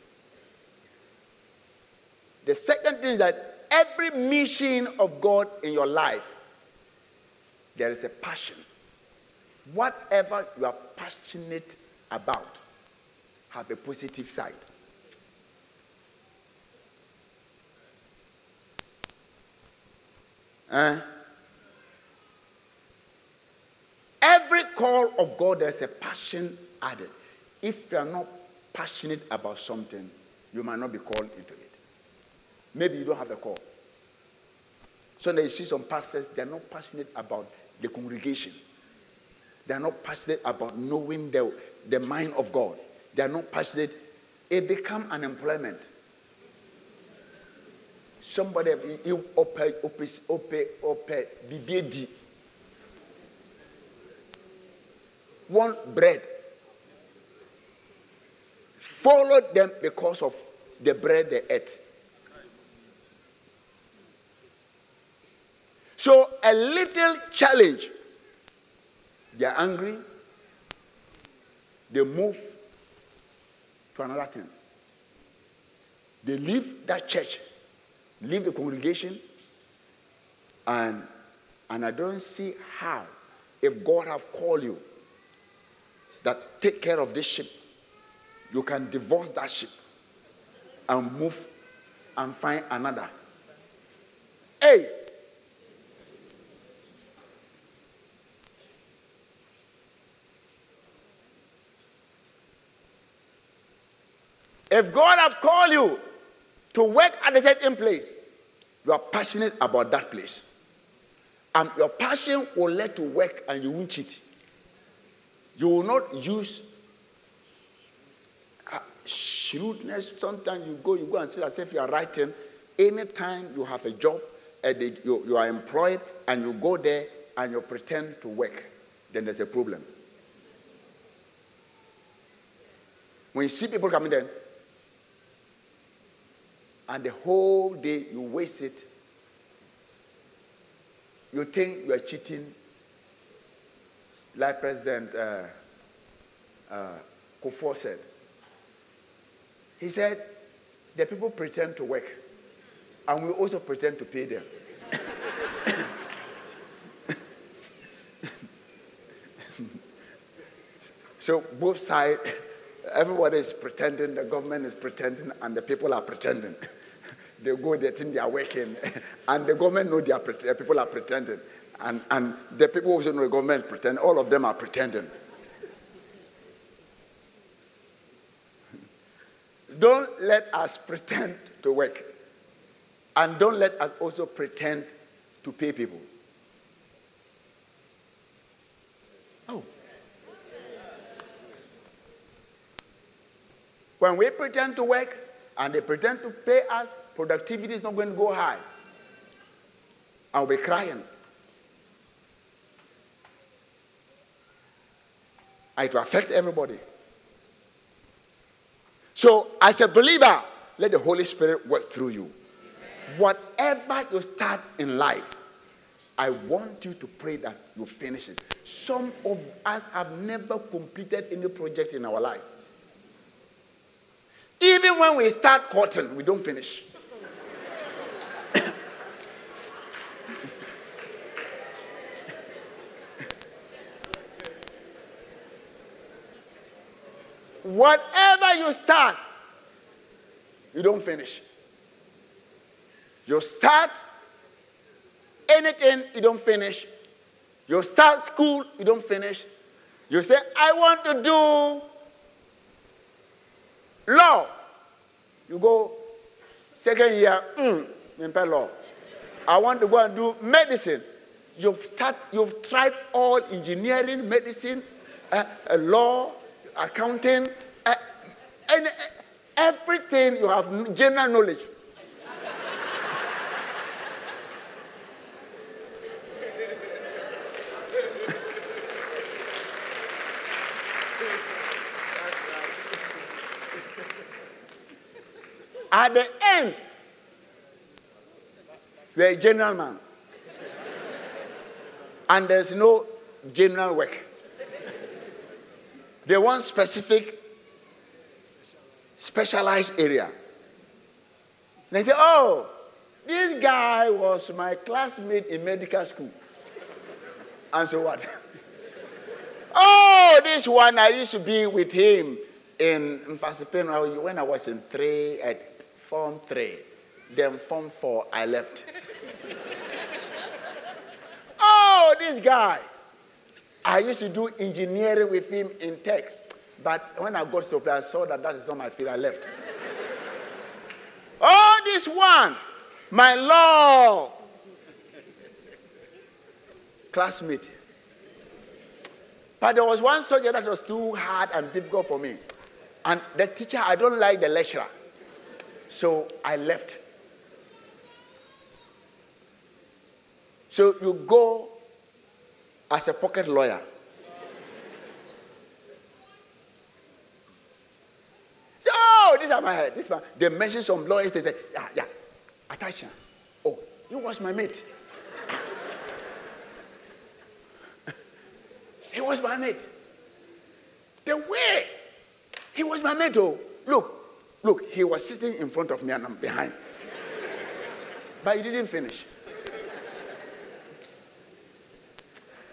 The second thing is that every mission of God in your life, there is a passion. Whatever you are passionate about, have a positive side. Eh? Every call of God, there's a passion added. If you are not passionate about something, you might not be called into it. Maybe you don't have a call. So now you see some pastors, they're not passionate about the congregation. They're not passionate about knowing the, the mind of God. They're not passionate. It become an employment. Somebody you open open open open One bread. Followed them because of the bread they ate. So a little challenge. They are angry. They move to another thing. They leave that church, leave the congregation, and, and I don't see how, if God have called you, that take care of this ship, you can divorce that ship and move and find another. Hey, If God have called you to work at a certain place, you are passionate about that place. And your passion will let you work and you won't cheat. You will not use uh, shrewdness. Sometimes you go, you go and see as if you are writing. Anytime you have a job, they, you, you are employed, and you go there and you pretend to work, then there's a problem. When you see people coming there, and the whole day you waste it. You think you are cheating, like President uh, uh, Kufuor said. He said, the people pretend to work, and we also pretend to pay them. so both sides, everybody is pretending, the government is pretending, and the people are pretending. They go, they think they are working. and the government know they are people are pretending. And, and the people also know the government pretend. All of them are pretending. don't let us pretend to work. And don't let us also pretend to pay people. Oh. When we pretend to work and they pretend to pay us, productivity is not going to go high. I'll be crying. It will affect everybody. So, as a believer, let the Holy Spirit work through you. Whatever you start in life, I want you to pray that you finish it. Some of us have never completed any project in our life. Even when we start cotton, we don't finish. Whatever you start, you don't finish. You start anything, you don't finish. You start school, you don't finish. You say, I want to do law. You go second year, mm, law. I want to go and do medicine. You've, start, you've tried all engineering, medicine, uh, uh, law, accounting, and everything you have general knowledge. At the end, you're a general man. And there's no general work. They want specific, specialized area. And They say, oh, this guy was my classmate in medical school. And so what? oh, this one, I used to be with him in Mfantsipim when I was in three, at form three. Then form four, I left. oh, this guy. I used to do engineering with him in tech. But when I got to the place, I saw that that is not my field. I left. oh, this one, my law classmate. But there was one subject that was too hard and difficult for me. And the teacher, I don't like the lecturer. So I left. So you go as a pocket lawyer. So, oh, this is my head. This one. They mention some lawyers. They say, yeah, yeah, attach. Oh, you was my mate. he was my mate. The way he was my mate, oh, look, look, he was sitting in front of me and I'm behind. but he didn't finish.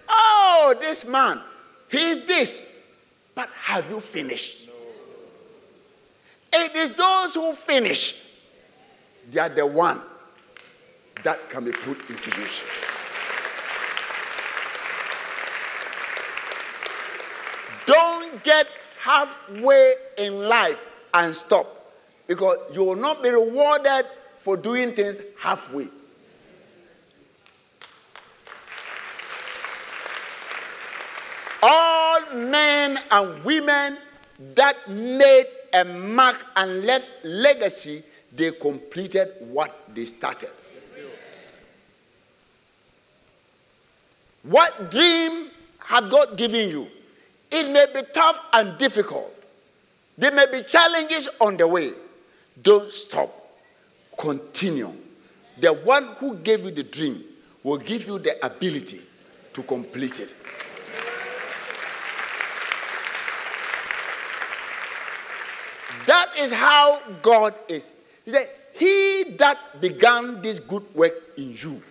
Oh, this man, he is this. But have you finished? It is those who finish, they are the one that can be put into use. Don't get halfway in life and stop because you will not be rewarded for doing things halfway. All men and women that made a mark and left legacy, they completed what they started. What dream had God given you? It may be tough and difficult. There may be challenges on the way. Don't stop. Continue. The one who gave you the dream will give you the ability to complete it. That is how God is. He said, He that began this good work in you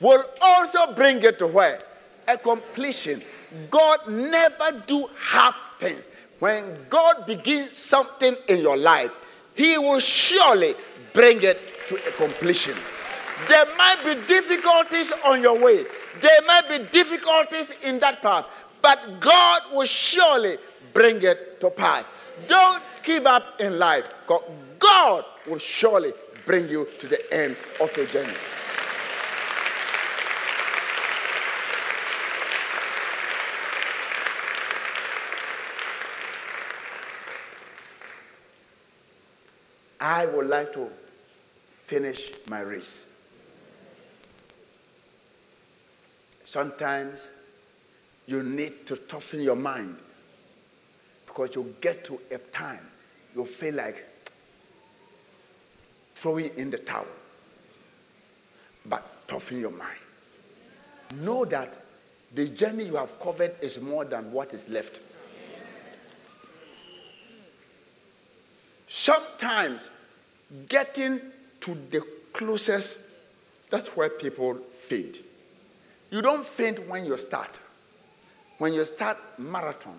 will also bring it to where? A completion. God never do half things. When God begins something in your life, He will surely bring it to a completion. There might be difficulties on your way. There might be difficulties in that path, but God will surely bring it to pass. Don't give up in life. God will surely bring you to the end of your journey. I would like to finish my race. Sometimes you need to toughen your mind because you get to a time you feel like throwing in the towel. But toughen your mind. Know that the journey you have covered is more than what is left. Sometimes getting to the closest, that's where people faint. You don't faint when you start. When you start marathon,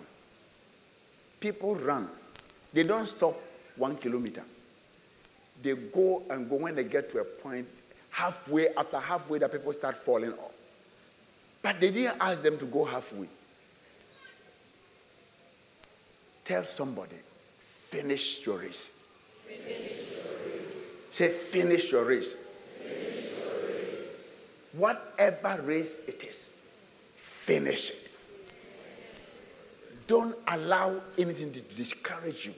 people run. They don't stop one kilometer. They go and go when they get to a point, halfway, after halfway, the people start falling off. But they didn't ask them to go halfway. Tell somebody, finish your race. Finish your race. Say, finish your race. Finish your race. Whatever race it is, finish it. Don't allow anything to discourage you.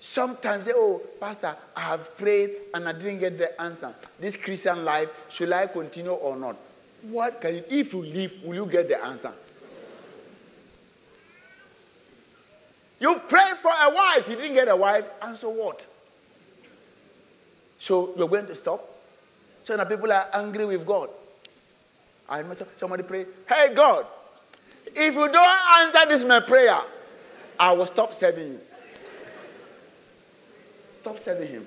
Sometimes say, oh, Pastor, I have prayed and I didn't get the answer. This Christian life, should I continue or not? What can you, if you leave, will you get the answer? You pray for a wife, you didn't get a wife, and so what? So you're going to stop? So now people are angry with God. I somebody pray, hey God, If you don't answer this my prayer, I will stop serving you. Stop serving him.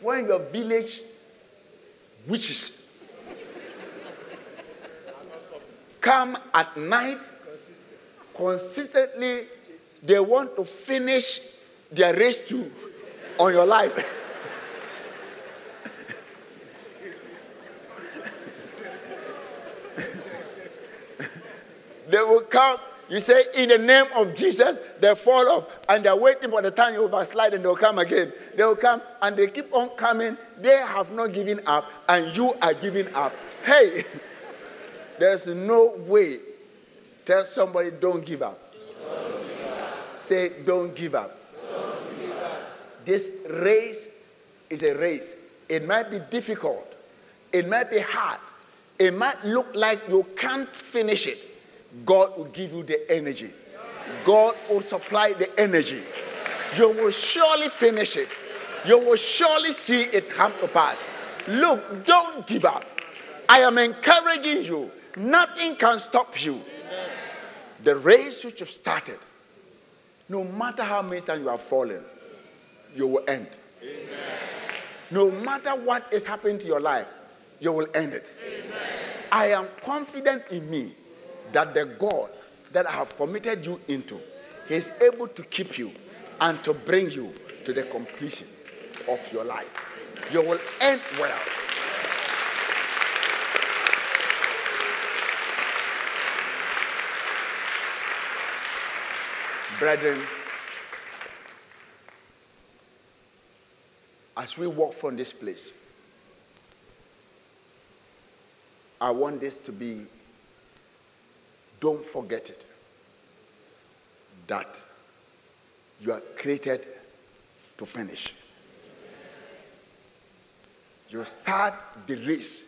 When your village witches come at night consistently, they want to finish their race too on your life. they will come. You say, in the name of Jesus, they fall off and they're waiting for the time you backslide and they'll come again. They will come and they keep on coming. They have not given up and you are giving up. Hey, there's no way. Tell somebody, don't give up. Say. Don't give up. This race is a race. It might be difficult, it might be hard, it might look like you can't finish it God will give you the energy. God will supply the energy. You will surely finish it. You will surely see it come to pass. Look, don't give up. I am encouraging you. Nothing can stop you. The race which you've started, no matter how many times you have fallen, you will end. No matter what is happening to your life, you will end it. I am confident in me that the God that I have committed you into, He is able to keep you and to bring you to the completion of your life. You will end well. Brethren, as we walk from this place, I want this to be don't forget it. That you are created to finish. You start the race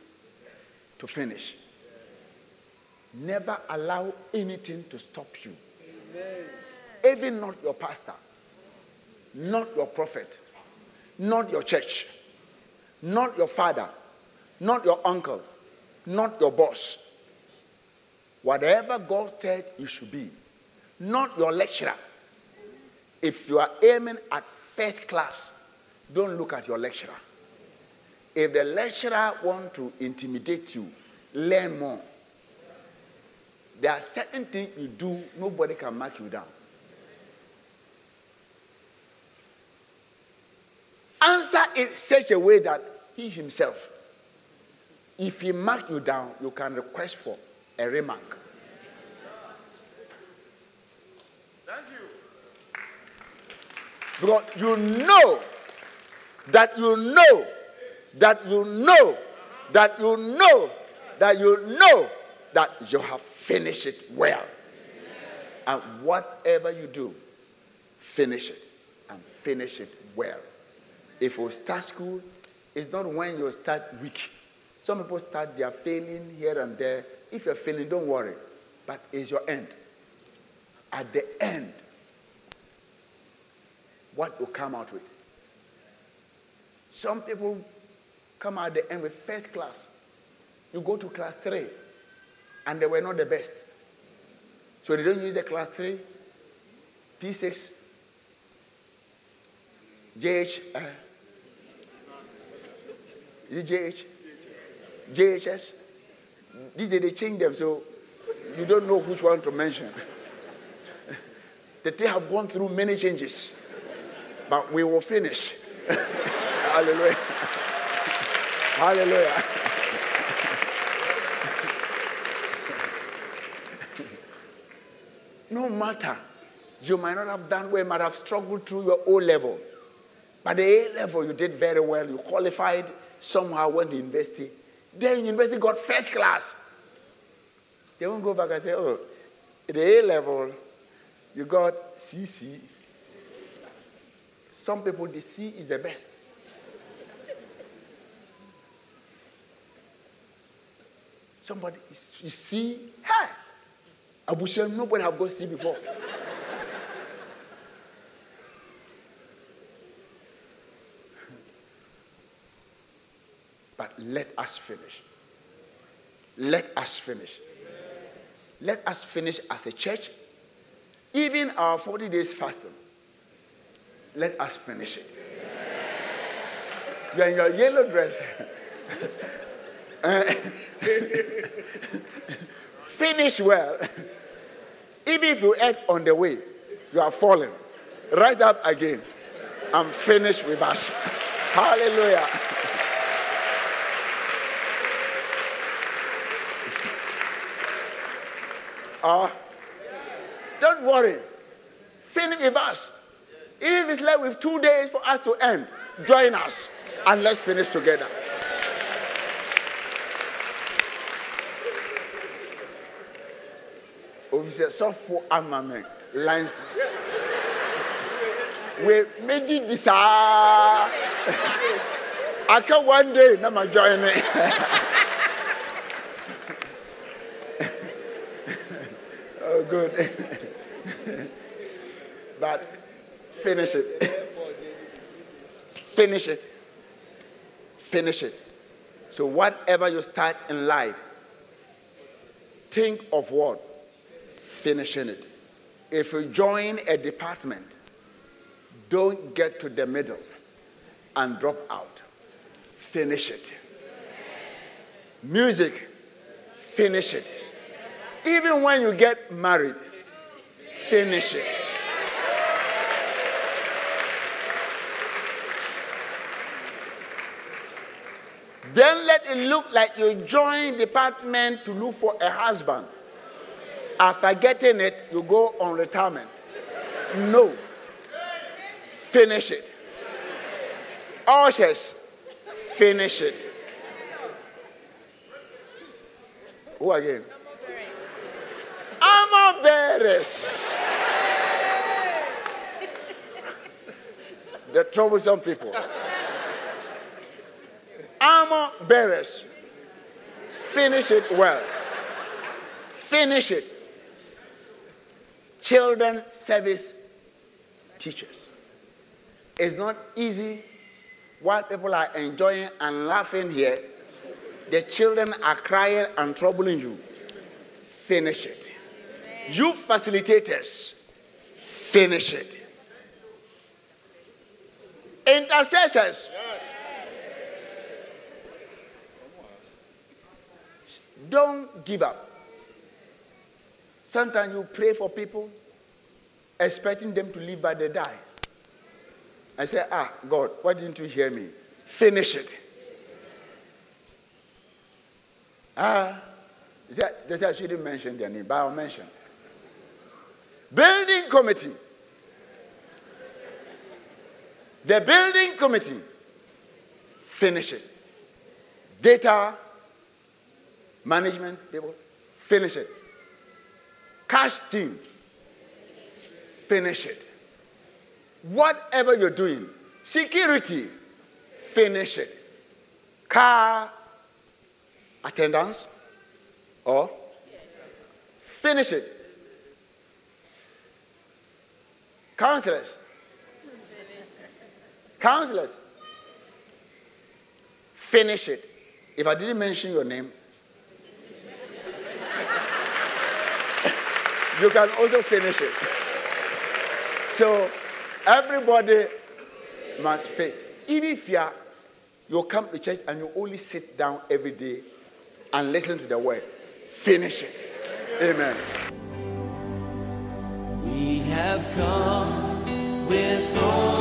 to finish. Never allow anything to stop you. Amen. Even not your pastor, not your prophet, not your church, not your father, not your uncle, not your boss, Whatever God said you should be, not your lecturer. If you are aiming at first class, don't look at your lecturer. If the lecturer want to intimidate you, learn more. There are certain things you do, nobody can mark you down. Answer in such a way that he himself, if he mark you down, you can request for a remark. Thank you. Because you know that you know that you know that you know that you know that you have finished it well. And whatever you do, finish it and finish it well. If you start school, it's not when you start weak. Some people start, they are failing here and there. If you're failing, don't worry. But it's your end. At the end, what will come out with? Some people come out the end with first class. You go to class three, and they were not the best. So they don't use the class three, P6, JH, uh, JH? JHS? These days they change them, so you don't know which one to mention. the thing have gone through many changes, but we will finish. Hallelujah. Hallelujah. no matter, you might not have done well, you might have struggled through your O level. But the A level, you did very well. You qualified, somehow went to university. Then university got first class. They won't go back and say, oh, at the A level, you got CC. Some people, the C is the best. Somebody, you see, hey, Abushem, nobody have got C before. Let us finish. Let us finish. let us finish as a church. Even our 40 days fasting, let us finish it. You're in your yellow dress. finish well. Even if you act on the way, you are falling. Rise up again and finish with us. Hallelujah. Uh, don't worry. Finish with us. If it's left with two days for us to end, join us and let's finish together. Officer, so for armament, lances. We made this. I can one day, now my join it. good. but finish it. finish it. Finish it. So, whatever you start in life, think of what? Finishing it. If you join a department, don't get to the middle and drop out. Finish it. Music, finish it. Even when you get married, finish it. Then let it look like you join department to look for a husband. After getting it, you go on retirement. No. Finish it. Ushers, finish it. Who again? Bearers. the troublesome people. Armor bearers. Finish it well. Finish it. Children service teachers. It's not easy while people are enjoying and laughing here. The children are crying and troubling you. Finish it. You facilitators, finish it. Intercessors, don't give up. Sometimes you pray for people expecting them to live by the die. I say, Ah, God, why didn't you hear me? Finish it. Ah, they said I shouldn't mention their name, but I'll mention. Building committee. The building committee. Finish it. Data management people. Finish it. Cash team. Finish it. Whatever you're doing, security, finish it. Car attendance, or finish it. Counselors, counselors, finish it. If I didn't mention your name, you can also finish it. So everybody must finish. Even if you are, you come to church and you only sit down every day and listen to the word, finish it. Amen have come with all.